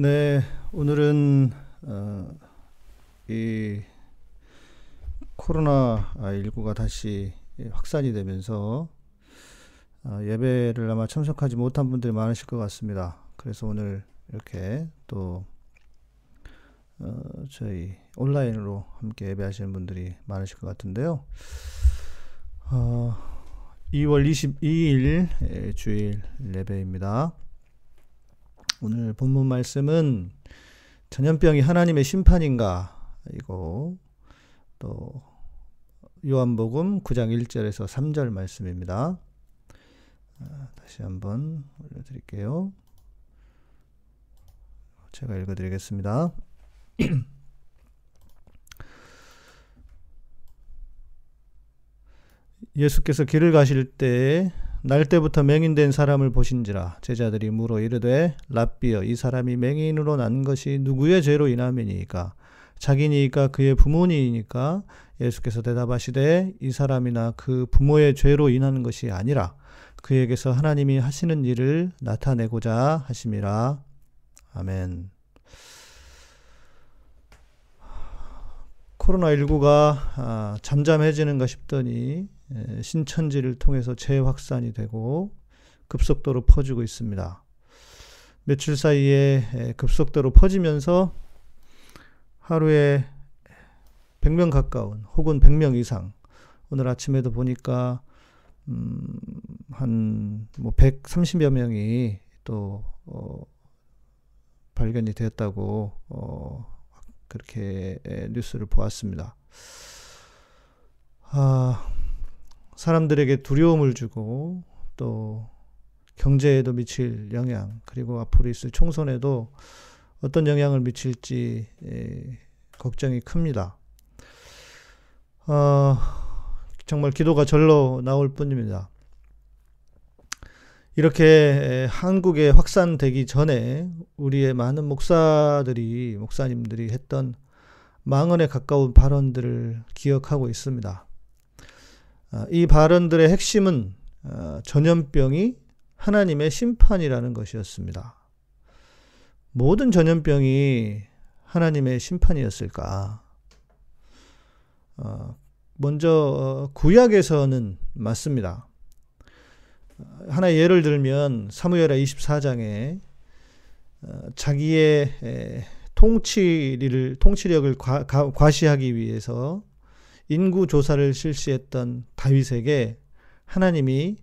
네, 오늘은 어, 이 코로나 19가 다시 확산이 되면서 어, 예배를 아마 참석하지 못한 분들이 많으실 것 같습니다. 그래서 오늘 이렇게 또 어, 저희 온라인으로 함께 예배하시는 분들이 많으실 것 같은데요. 어, 2월 22일 주일 예배입니다. 오늘 본문 말씀은 전염병이 하나님의 심판인가 이거 또 요한복음 9장 1절에서 3절 말씀입니다. 아, 다시 한번 올려드릴게요. 제가 읽어드리겠습니다. 예수께서 길을 가실 때 날 때부터 맹인된 사람을 보신지라 제자들이 물어 이르되 랍비여 이 사람이 맹인으로 난 것이 누구의 죄로 인함이니까? 자기니까 그의 부모니까? 예수께서 대답하시되 이 사람이나 그 부모의 죄로 인한 것이 아니라 그에게서 하나님이 하시는 일을 나타내고자 하심이라. 아멘. 코로나19가 아, 잠잠해지는가 싶더니 신천지를 통해서 재확산이 되고 급속도로 퍼지고 있습니다. 며칠 사이에 급속도로 퍼지면서 하루에 100명 가까운 혹은 100명 이상 오늘 아침에도 보니까 음, 한뭐 130여 명이 또 어, 발견이 되었다고 어, 그렇게 뉴스를 보았습니다. 아, 사람들에게 두려움을 주고 또 경제에도 미칠 영향 그리고 앞으로 있을 총선에도 어떤 영향을 미칠지 에, 걱정이 큽니다. 어, 정말 기도가 절로 나올 뿐입니다. 이렇게 한국에 확산되기 전에 우리의 많은 목사들이, 목사님들이 했던 망언에 가까운 발언들을 기억하고 있습니다. 아, 이 발언들의 핵심은 아, 전염병이 하나님의 심판이라는 것이었습니다. 모든 전염병이 하나님의 심판이었을까? 어, 먼저 어, 구약에서는 맞습니다. 하나의 예를 들면 사무엘하 24장에 어, 자기의 통치를 통치력을 과, 과시하기 위해서 인구 조사를 실시했던 다윗에게 하나님이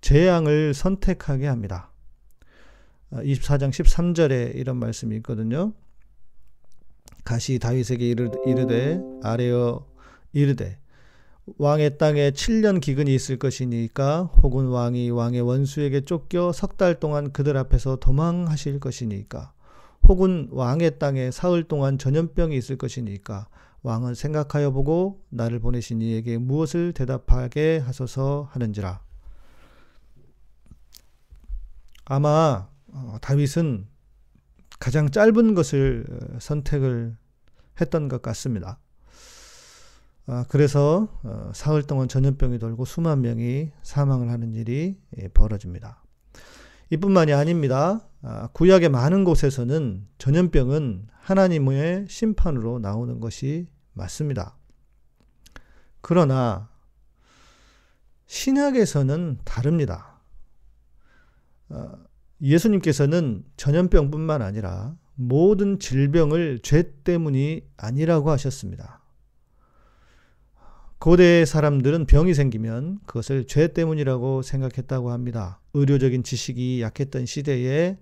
재앙을 선택하게 합니다. 24장 어, 13절에 이런 말씀이 있거든요. 가시 다윗에게 이르되 아래어 이르되 왕의 땅에 7년 기근이 있을 것이니까 혹은 왕이 왕의 원수에게 쫓겨 석 달 동안 그들 앞에서 도망하실 것이니까 혹은 왕의 땅에 사흘 동안 전염병이 있을 것이니까 왕은 생각하여 보고 나를 보내신 이에게 무엇을 대답하게 하소서 하는지라. 아마 어, 다윗은 가장 짧은 것을 어, 선택을 했던 것 같습니다. 아, 그래서 어, 사흘 동안 전염병이 돌고 수만 명이 사망을 하는 일이 예, 벌어집니다. 이뿐만이 아닙니다. 아, 구약의 많은 곳에서는 전염병은 하나님의 심판으로 나오는 것이 맞습니다. 그러나 신약에서는 다릅니다. 아, 예수님께서는 전염병뿐만 아니라 모든 질병을 죄 때문이 아니라고 하셨습니다. 고대 사람들은 병이 생기면 그것을 죄 때문이라고 생각했다고 합니다. 의료적인 지식이 약했던 시대에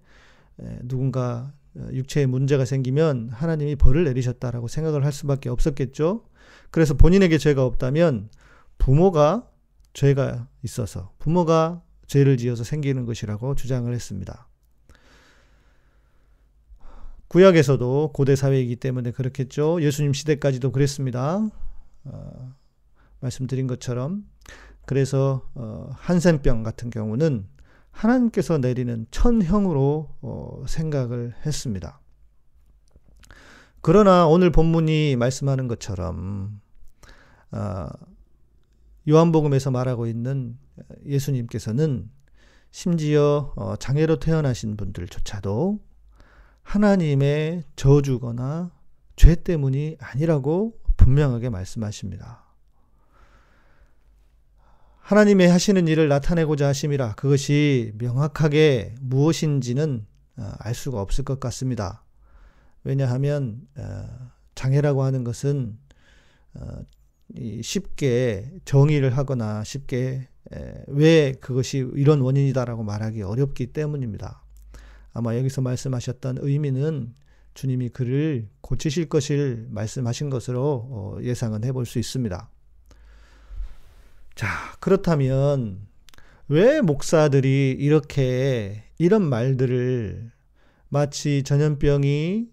누군가 어, 육체에 문제가 생기면 하나님이 벌을 내리셨다라고 생각을 할 수밖에 없었겠죠. 그래서 본인에게 죄가 없다면 부모가 죄가 있어서 부모가 죄를 지어서 생기는 것이라고 주장을 했습니다. 구약에서도 고대 사회이기 때문에 그렇겠죠. 예수님 시대까지도 그랬습니다. 어, 말씀드린 것처럼 그래서 어, 한센병 같은 경우는 하나님께서 내리는 천형으로 어, 생각을 했습니다. 그러나 오늘 본문이 말씀하는 것처럼 어, 요한복음에서 말하고 있는 예수님께서는 심지어 어, 장애로 태어나신 분들조차도 하나님의 저주거나 죄 때문이 아니라고 분명하게 말씀하십니다. 하나님의 하시는 일을 나타내고자 하심이라 그것이 명확하게 무엇인지는 어, 알 수가 없을 것 같습니다. 왜냐하면 어, 장애라고 하는 것은 어, 쉽게 정의를 하거나 쉽게 왜 그것이 이런 원인이다라고 말하기 어렵기 때문입니다. 아마 여기서 말씀하셨던 의미는 주님이 그를 고치실 것을 말씀하신 것으로 예상은 해볼 수 있습니다. 자, 그렇다면 왜 목사들이 이렇게 이런 말들을 마치 전염병이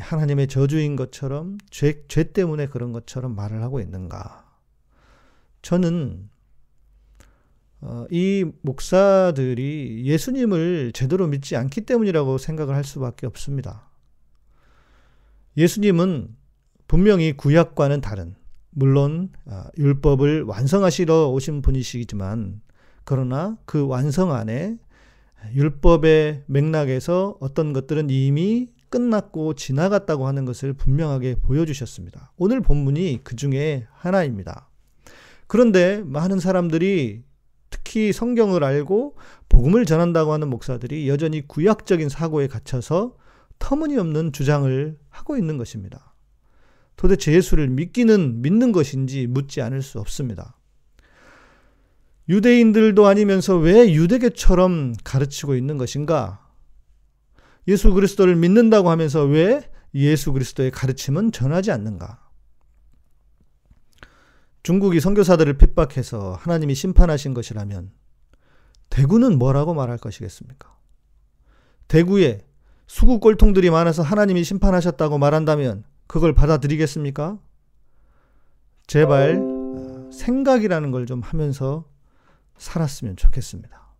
하나님의 저주인 것처럼 죄, 죄 때문에 그런 것처럼 말을 하고 있는가? 저는 어, 이 목사들이 예수님을 제대로 믿지 않기 때문이라고 생각을 할 수밖에 없습니다. 예수님은 분명히 구약과는 다른 물론 아, 율법을 완성하시러 오신 분이시지만 그러나 그 완성 안에 율법의 맥락에서 어떤 것들은 이미 끝났고 지나갔다고 하는 것을 분명하게 보여주셨습니다. 오늘 본문이 그 중에 하나입니다. 그런데 많은 사람들이 특히 성경을 알고 복음을 전한다고 하는 목사들이 여전히 구약적인 사고에 갇혀서 터무니없는 주장을 하고 있는 것입니다. 도대체 예수를 믿기는 믿는 것인지 묻지 않을 수 없습니다. 유대인들도 아니면서 왜 유대교처럼 가르치고 있는 것인가? 예수 그리스도를 믿는다고 하면서 왜 예수 그리스도의 가르침은 전하지 않는가? 중국이 선교사들을 핍박해서 하나님이 심판하신 것이라면 대구는 뭐라고 말할 것이겠습니까? 대구에 수구 꼴통들이 많아서 하나님이 심판하셨다고 말한다면 그걸 받아들이겠습니까? 제발 어, 생각이라는 걸 좀 하면서 살았으면 좋겠습니다.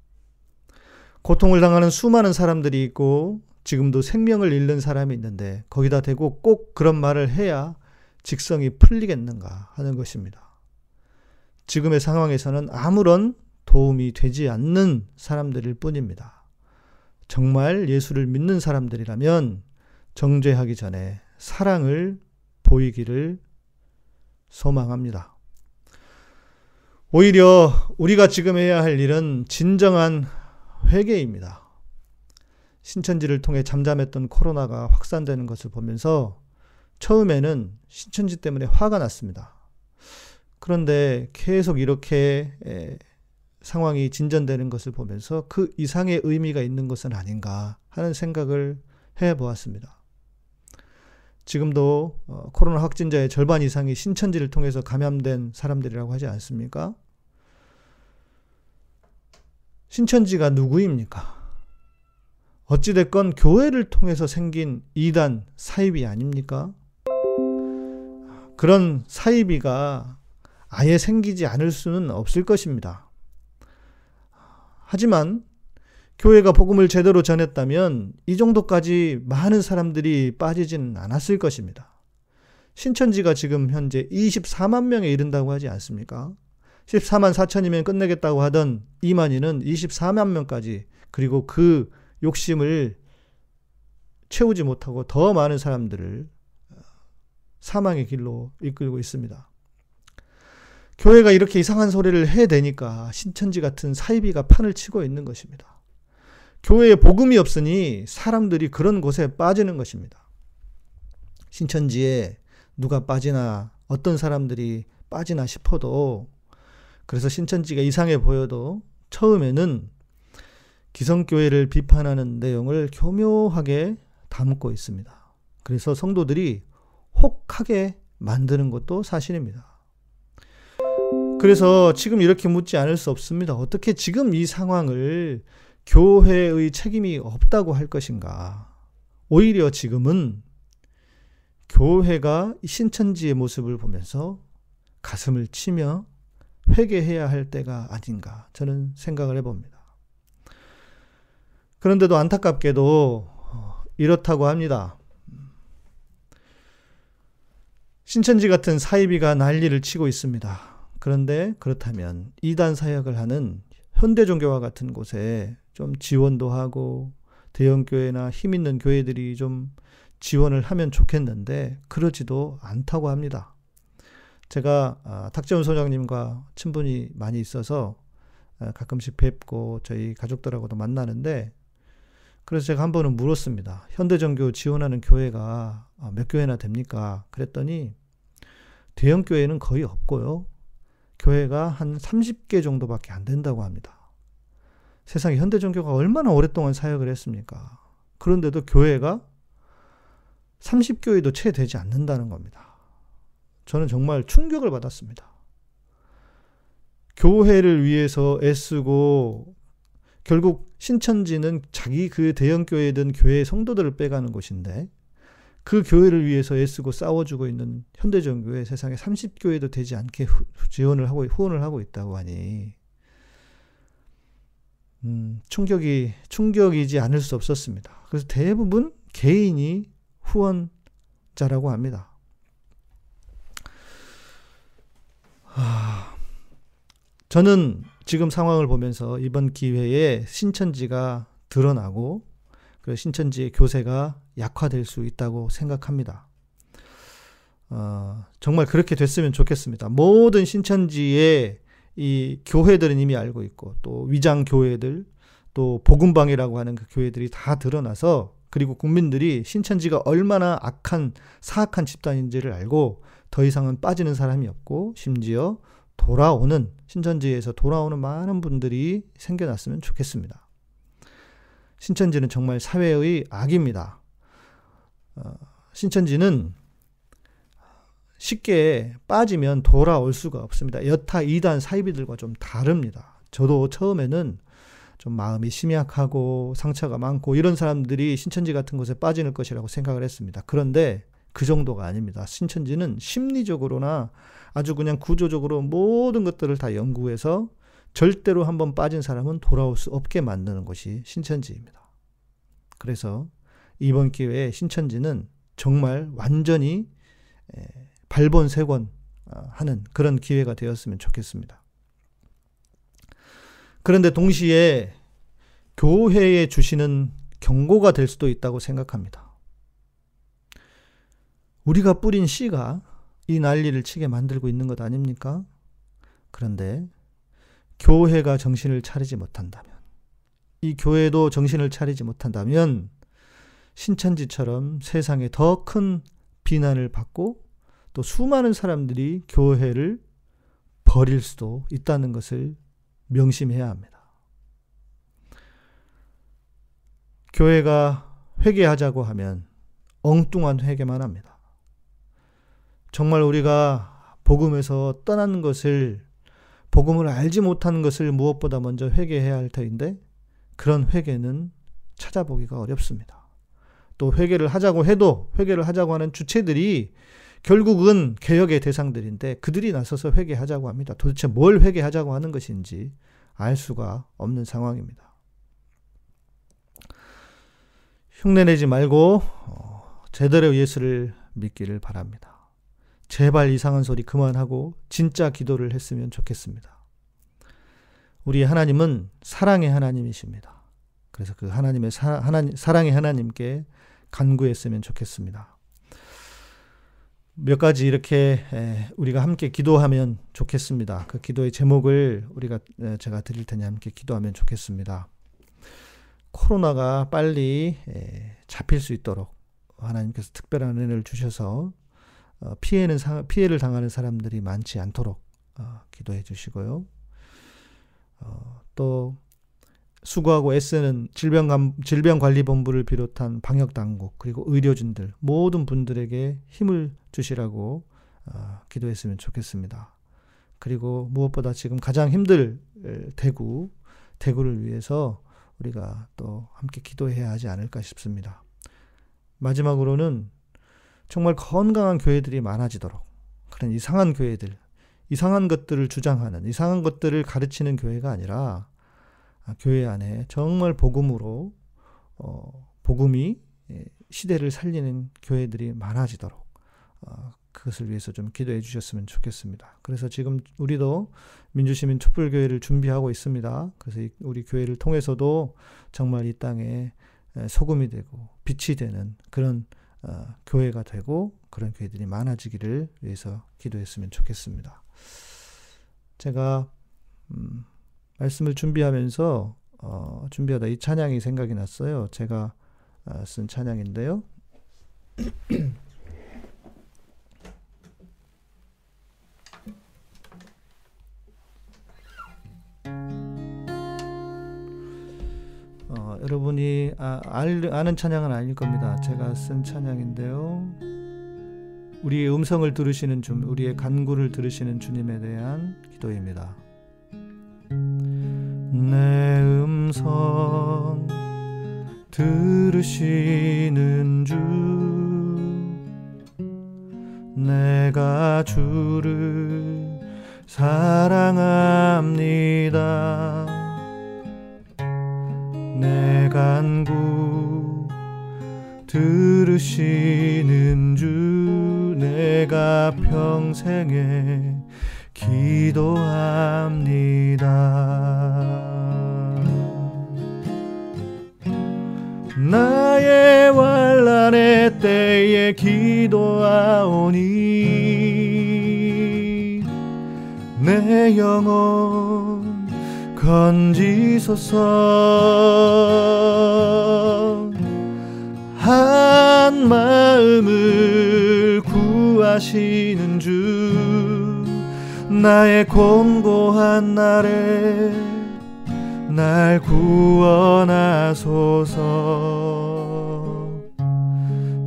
고통을 당하는 수많은 사람들이 있고 지금도 생명을 잃는 사람이 있는데 거기다 대고 꼭 그런 말을 해야 직성이 풀리겠는가 하는 것입니다. 지금의 상황에서는 아무런 도움이 되지 않는 사람들일 뿐입니다. 정말 예수를 믿는 사람들이라면 정죄하기 전에 사랑을 보이기를 소망합니다. 오히려 우리가 지금 해야 할 일은 진정한 회개입니다. 신천지를 통해 잠잠했던 코로나가 확산되는 것을 보면서 처음에는 신천지 때문에 화가 났습니다. 그런데 계속 이렇게 상황이 진전되는 것을 보면서 그 이상의 의미가 있는 것은 아닌가 하는 생각을 해 보았습니다. 지금도 어, 코로나 확진자의 절반 이상이 신천지를 통해서 감염된 사람들이라고 하지 않습니까? 신천지가 누구입니까? 어찌됐건 교회를 통해서 생긴 이단 사이비 아닙니까? 그런 사이비가 아예 생기지 않을 수는 없을 것입니다. 하지만 교회가 복음을 제대로 전했다면 이 정도까지 많은 사람들이 빠지지는 않았을 것입니다. 신천지가 지금 현재 24만 명에 이른다고 하지 않습니까? 14만 4천이면 끝내겠다고 하던 이만희는 24만 명까지 그리고 그 욕심을 채우지 못하고 더 많은 사람들을 사망의 길로 이끌고 있습니다. 교회가 이렇게 이상한 소리를 해대니까 신천지 같은 사이비가 판을 치고 있는 것입니다. 교회에 복음이 없으니 사람들이 그런 곳에 빠지는 것입니다. 신천지에 누가 빠지나 어떤 사람들이 빠지나 싶어도 그래서 신천지가 이상해 보여도 처음에는 기성교회를 비판하는 내용을 교묘하게 담고 있습니다. 그래서 성도들이 혹하게 만드는 것도 사실입니다. 그래서 지금 이렇게 묻지 않을 수 없습니다. 어떻게 지금 이 상황을 교회의 책임이 없다고 할 것인가? 오히려 지금은 교회가 신천지의 모습을 보면서 가슴을 치며 회개해야 할 때가 아닌가 저는 생각을 해봅니다. 그런데도 안타깝게도 어, 이렇다고 합니다. 신천지 같은 사이비가 난리를 치고 있습니다. 그런데 그렇다면 이단 사역을 하는 현대 종교와 같은 곳에 좀 지원도 하고 대형 교회나 힘 있는 교회들이 좀 지원을 하면 좋겠는데 그러지도 않다고 합니다. 제가 아, 탁재훈 소장님과 친분이 많이 있어서 아, 가끔씩 뵙고 저희 가족들하고도 만나는데 그래서 제가 한 번은 물었습니다. 현대전교 지원하는 교회가 아, 몇 교회나 됩니까? 그랬더니 대형 교회는 거의 없고요. 교회가 한 30개 정도밖에 안 된다고 합니다. 세상에 현대 종교가 얼마나 오랫동안 사역을 했습니까? 그런데도 교회가 30교회도 채 되지 않는다는 겁니다. 저는 정말 충격을 받았습니다. 교회를 위해서 애쓰고 결국 신천지는 자기 그 대형교회든 교회 성도들을 빼가는 곳인데 그 교회를 위해서 애쓰고 싸워주고 있는 현대전교회 세상에 30교회도 되지 않게 후, 지원을 하고 후원을 하고 있다고 하니 음, 충격이 충격이지 않을 수 없었습니다. 그래서 대부분 개인이 후원자라고 합니다. 하, 저는 지금 상황을 보면서 이번 기회에 신천지가 드러나고 그 신천지의 교세가 약화될 수 있다고 생각합니다. 어, 정말 그렇게 됐으면 좋겠습니다. 모든 신천지의 이 교회들은 이미 알고 있고 또 위장 교회들 또 복음방이라고 하는 그 교회들이 다 드러나서 그리고 국민들이 신천지가 얼마나 악한 사악한 집단인지를 알고 더 이상은 빠지는 사람이 없고 심지어 돌아오는 신천지에서 돌아오는 많은 분들이 생겨났으면 좋겠습니다. 신천지는 정말 사회의 악입니다. 어, 신천지는 쉽게 빠지면 돌아올 수가 없습니다. 여타 이단 사이비들과 좀 다릅니다. 저도 처음에는 좀 마음이 심약하고 상처가 많고 이런 사람들이 신천지 같은 곳에 빠지는 것이라고 생각을 했습니다. 그런데 그 정도가 아닙니다. 신천지는 심리적으로나 아주 그냥 구조적으로 모든 것들을 다 연구해서 절대로 한번 빠진 사람은 돌아올 수 없게 만드는 것이 신천지입니다. 그래서 이번 기회에 신천지는 정말 완전히 발본색원 어, 하는 그런 기회가 되었으면 좋겠습니다. 그런데 동시에 교회에 주시는 경고가 될 수도 있다고 생각합니다. 우리가 뿌린 씨가 이 난리를 치게 만들고 있는 것 아닙니까? 그런데 교회가 정신을 차리지 못한다면, 이 교회도 정신을 차리지 못한다면, 신천지처럼 세상에 더 큰 비난을 받고 또 수많은 사람들이 교회를 버릴 수도 있다는 것을 명심해야 합니다. 교회가 회개하자고 하면 엉뚱한 회개만 합니다. 정말 우리가 복음에서 떠나는 것을 복음을 알지 못하는 것을 무엇보다 먼저 회개해야 할 터인데 그런 회개는 찾아보기가 어렵습니다. 또 회개를 하자고 해도 회개를 하자고 하는 주체들이 결국은 개혁의 대상들인데 그들이 나서서 회개하자고 합니다. 도대체 뭘 회개하자고 하는 것인지 알 수가 없는 상황입니다. 흉내내지 말고 어, 제대로 예수를 믿기를 바랍니다. 제발 이상한 소리 그만하고 진짜 기도를 했으면 좋겠습니다. 우리 하나님은 사랑의 하나님이십니다. 그래서 그 하나님의 사, 하나님, 사랑의 하나님께 간구했으면 좋겠습니다. 몇 가지 이렇게 우리가 함께 기도하면 좋겠습니다. 그 기도의 제목을 우리가 제가 드릴 테니 함께 기도하면 좋겠습니다. 코로나가 빨리 잡힐 수 있도록 하나님께서 특별한 은혜를 주셔서 어, 피해는 피해를 당하는 사람들이 많지 않도록 어, 기도해 주시고요. 어, 또 수고하고 애쓰는 질병감, 질병관리본부를 비롯한 방역당국 그리고 의료진들 모든 분들에게 힘을 주시라고 기도했으면 좋겠습니다. 그리고 무엇보다 지금 가장 힘들 대구 대구를 위해서 우리가 또 함께 기도해야 하지 않을까 싶습니다. 마지막으로는 정말 건강한 교회들이 많아지도록 그런 이상한 교회들, 이상한 것들을 주장하는 이상한 것들을 가르치는 교회가 아니라 아, 교회 안에 정말 복음으로 어, 복음이 예, 시대를 살리는 교회들이 많아지도록 어, 그것을 위해서 좀 기도해 주셨으면 좋겠습니다. 그래서 지금 우리도 민주시민 촛불교회를 준비하고 있습니다. 그래서 우리 교회를 통해서도 정말 이 땅에 소금이 되고 빛이 되는 그런 어, 교회가 되고 그런 교회들이 많아지기를 위해서 기도했으면 좋겠습니다. 제가 음, 말씀을 준비하면서 어, 준비하다 이 찬양이 생각이 났어요. 제가 어, 쓴 찬양인데요. 어, 여러분이 아, 알, 아는 찬양은 아닐 겁니다. 제가 쓴 찬양인데요. 우리의 음성을 들으시는 주, 우리의 간구를 들으시는 주님에 대한 기도입니다. 내 음성 들으시는 주 내가 주를 사랑합니다. 내 간구 들으시는 주 내가 평생에 기도합니다. 나의 환란의 때에 기도하오니 내 영혼 건지소서. 한 마음을 구하시는 주 나의 곤고한 날에 날 구원하소서.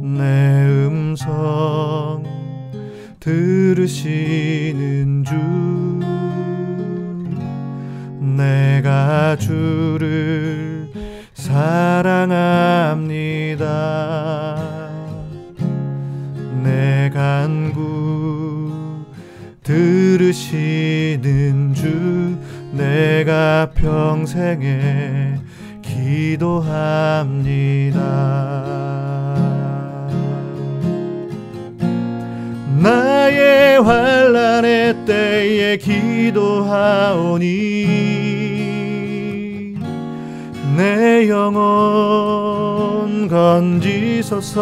내 음성 들으시는 주 내가 주를 사랑합니다 들으시는 주 내가 평생에 기도합니다. 나의 환란의 때에 기도하오니 내 영혼 건지소서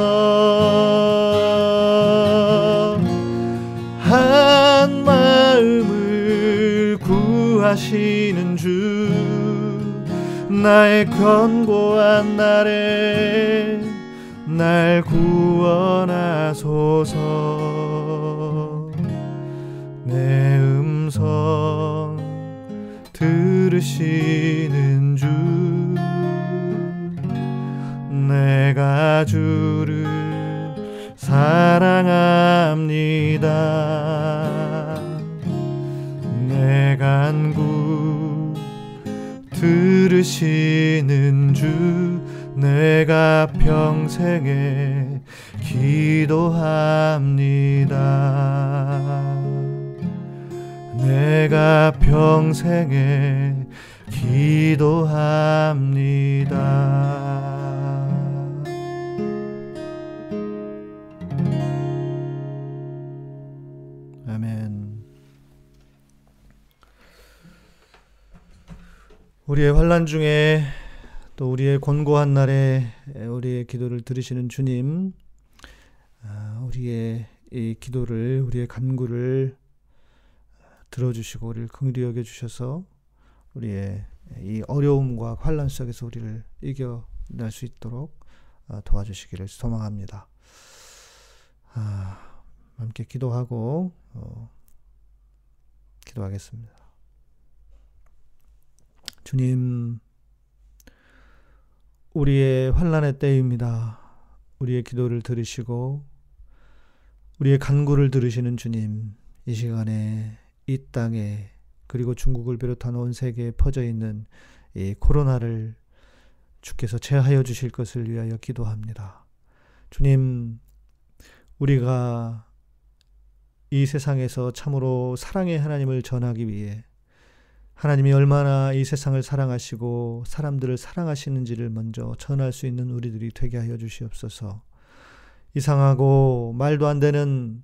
한 마음을 구하시는 주 나의 견고한 날에 날 구원하소서. 내 음성 들으시는 주 내가 주를 사랑합니다 들으시는 주 내가 평생에 기도합니다. 내가 평생에 기도합니다 우리의 환란 중에 또 우리의 곤고한 날에 우리의 기도를 들으시는 주님, 아, 우리의 이 기도를 우리의 간구를 들어주시고 우리를 긍휼히 여겨 주셔서 우리의 이 어려움과 환란 속에서 우리를 이겨낼 수 있도록 아, 도와주시기를 소망합니다. 아, 함께 기도하고 어, 기도하겠습니다. 주님, 우리의 환란의 때입니다. 우리의 기도를 들으시고 우리의 간구를 들으시는 주님, 이 시간에 이 땅에 그리고 중국을 비롯한 온 세계에 퍼져 있는 이 코로나를 주께서 제하여 주실 것을 위하여 기도합니다. 주님, 우리가 이 세상에서 참으로 사랑의 하나님을 전하기 위해 하나님이 얼마나 이 세상을 사랑하시고 사람들을 사랑하시는지를 먼저 전할 수 있는 우리들이 되게 하여 주시옵소서. 이상하고 말도 안 되는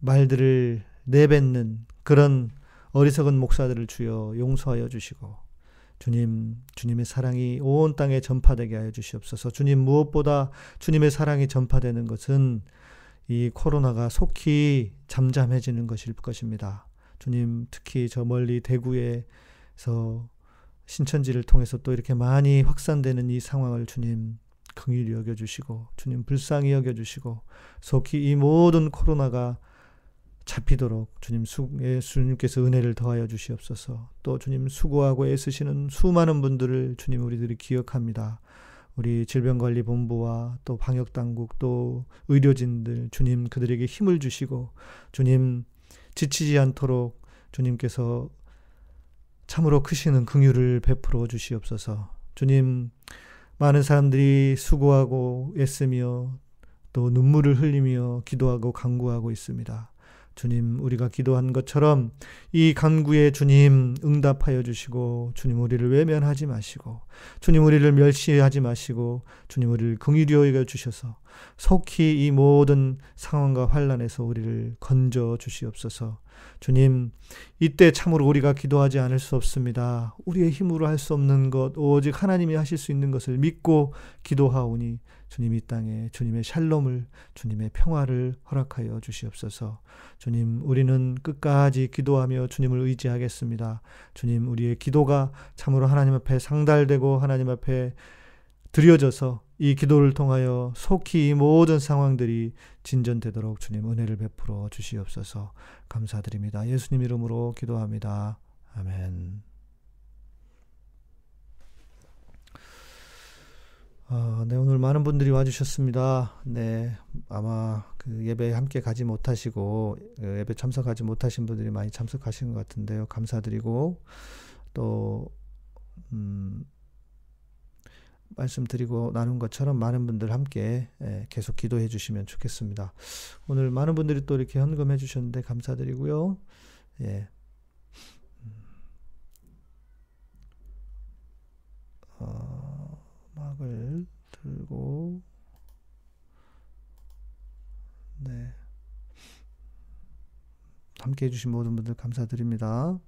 말들을 내뱉는 그런 어리석은 목사들을 주여 용서하여 주시고 주님, 주님의 사랑이 온 땅에 전파되게 하여 주시옵소서. 주님, 무엇보다 주님의 사랑이 전파되는 것은 이 코로나가 속히 잠잠해지는 것일 것입니다. 주님, 특히 저 멀리 대구에서 신천지를 통해서 또 이렇게 많이 확산되는 이 상황을 주님 긍휼히 여겨 주시고 주님 불쌍히 여겨 주시고 속히 이 모든 코로나가 잡히도록 주님 수, 예수님께서 은혜를 더하여 주시옵소서. 또 주님 수고하고 애쓰시는 수많은 분들을 주님 우리들이 기억합니다. 우리 질병관리본부와 또 방역당국 또 의료진들 주님 그들에게 힘을 주시고 주님 지치지 않도록 주님께서 참으로 크시는 긍휼을 베풀어 주시옵소서. 주님 많은 사람들이 수고하고 애쓰며 또 눈물을 흘리며 기도하고 간구하고 있습니다. 주님, 우리가 기도한 것처럼 이 간구에 주님 응답하여 주시고, 주님 우리를 외면하지 마시고, 주님 우리를 멸시하지 마시고, 주님 우리를 긍휼히 여겨 주셔서 속히 이 모든 상황과 환란에서 우리를 건져 주시옵소서. 주님, 이때 참으로 우리가 기도하지 않을 수 없습니다. 우리의 힘으로 할 수 없는 것, 오직 하나님이 하실 수 있는 것을 믿고 기도하오니 주님 이 땅에 주님의 샬롬을, 주님의 평화를 허락하여 주시옵소서. 주님, 우리는 끝까지 기도하며 주님을 의지하겠습니다. 주님, 우리의 기도가 참으로 하나님 앞에 상달되고 하나님 앞에 드려져서 이 기도를 통하여 속히 모든 상황들이 진전되도록 주님 은혜를 베풀어 주시옵소서 감사드립니다. 예수님 이름으로 기도합니다. 아멘. 어, 네, 오늘 많은 분들이 와주셨습니다. 네, 아마 그 예배 함께 가지 못하시고, 그 예배 참석하지 못하신 분들이 많이 참석하신 것 같은데요. 감사드리고, 또, 음, 말씀드리고 나눈 것처럼 많은 분들 함께 예, 계속 기도해 주시면 좋겠습니다. 오늘 많은 분들이 또 이렇게 헌금해 주셨는데 감사드리고요. 예. 어, 막을 들고 네. 함께 해주신 모든 분들 감사드립니다.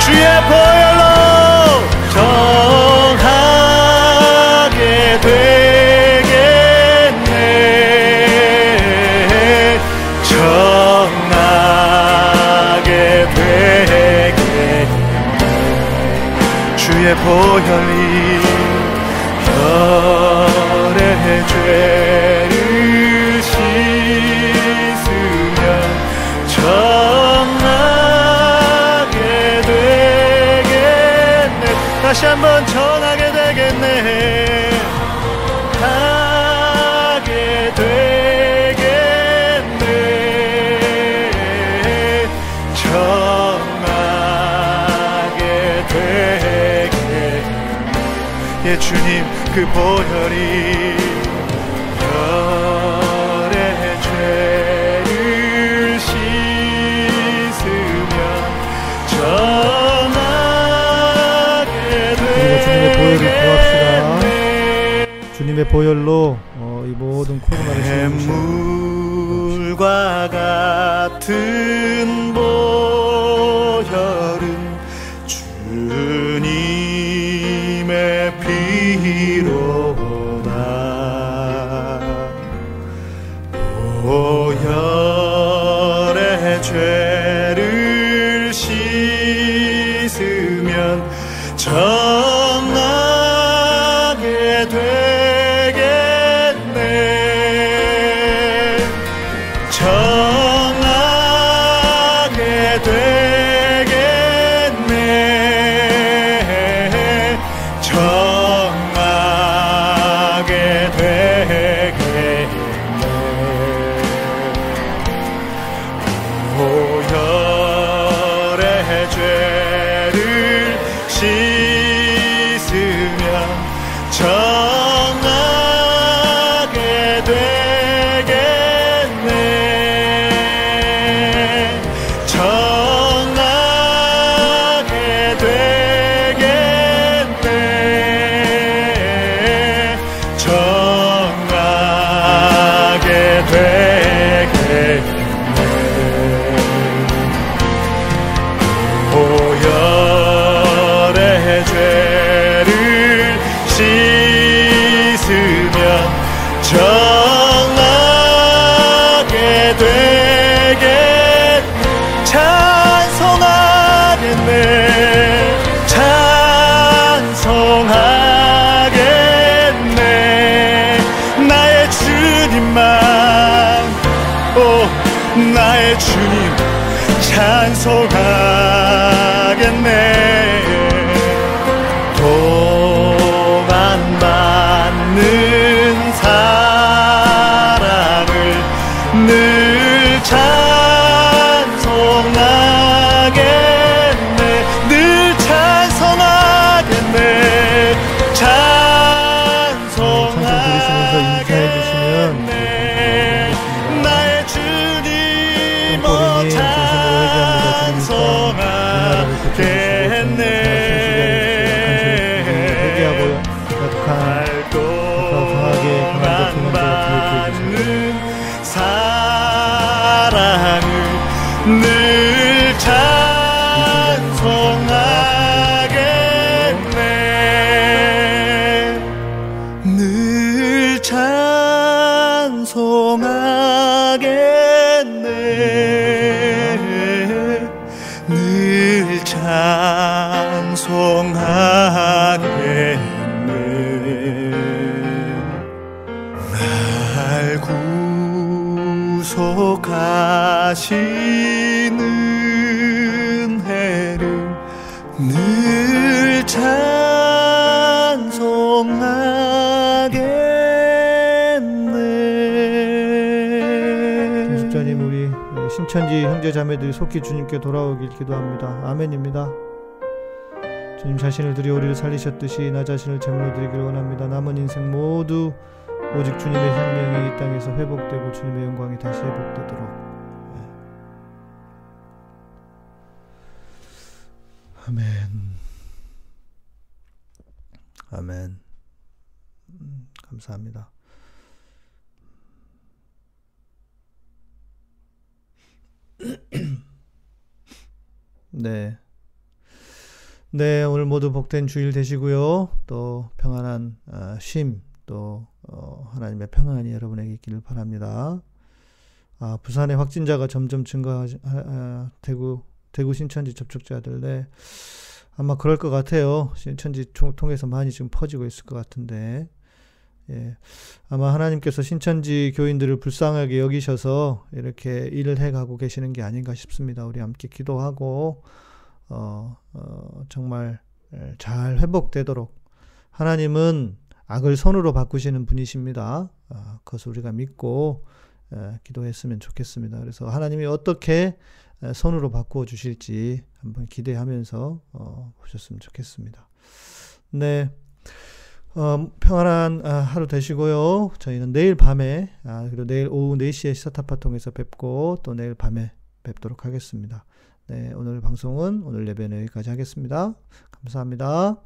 주의 보혈로 정하게 주의 보혈이 정하게 되겠네 예 주님 그 보혈이 별의 죄를 씻으면 정하게 되겠네. 주님의 보혈로 어, 이 모든 코로나를 샘물과 같은 보혈은 찬송하 찬송하겠네 김숙자님 우리 신천지 형제 자매들이 속히 주님께 돌아오길 기도합니다. 아멘입니다. 주님 자신을 드려 우리를 살리셨듯이 나 자신을 제물로 드리기를 원합니다. 남은 인생 모두 오직 주님의 생명이 이 땅에서 회복되고 주님의 영광이 다시 회복되도록 네. 아멘 아멘 음, 감사합니다. 네. 네, 오늘 모두 복된 주일 되시고요. 또 평안한 아, 쉼, 또 어, 하나님의 평안이 여러분에게 있기를 바랍니다. 아, 부산의 확진자가 점점 증가되고 대구 신천지 접촉자들 네. 아마 그럴 것 같아요. 신천지 통해서 많이 지금 퍼지고 있을 것 같은데 예. 아마 하나님께서 신천지 교인들을 불쌍하게 여기셔서 이렇게 일을 해 가고 계시는 게 아닌가 싶습니다. 우리 함께 기도하고, 어, 어, 정말 잘 회복되도록. 하나님은 악을 선으로 바꾸시는 분이십니다. 어, 그것을 우리가 믿고 에, 기도했으면 좋겠습니다. 그래서 하나님이 어떻게 선으로 바꾸어 주실지 한번 기대하면서 어, 보셨으면 좋겠습니다. 네. 어, 평안한 아, 하루 되시고요. 저희는 내일 밤에, 아, 그리고 내일 오후 4시에 시사타파 통해서 뵙고 또 내일 밤에 뵙도록 하겠습니다. 네, 오늘 방송은 오늘 예배는 여기까지 하겠습니다. 감사합니다.